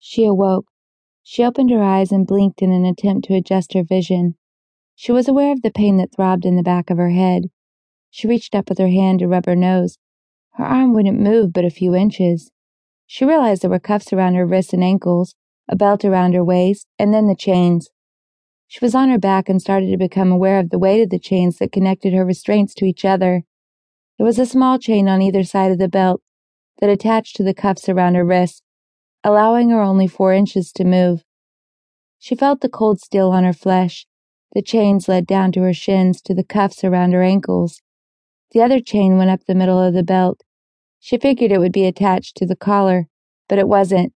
She awoke. She opened her eyes and blinked in an attempt to adjust her vision. She was aware of the pain that throbbed in the back of her head. She reached up with her hand to rub her nose. Her arm wouldn't move but a few inches. She realized there were cuffs around her wrists and ankles, a belt around her waist, and then the chains. She was on her back and started to become aware of the weight of the chains that connected her restraints to each other. There was a small chain on either side of the belt that attached to the cuffs around her wrists, allowing her only four inches to move. She felt the cold steel on her flesh. The chains led down to her shins to the cuffs around her ankles. The other chain went up the middle of the belt. She figured it would be attached to the collar, but it wasn't.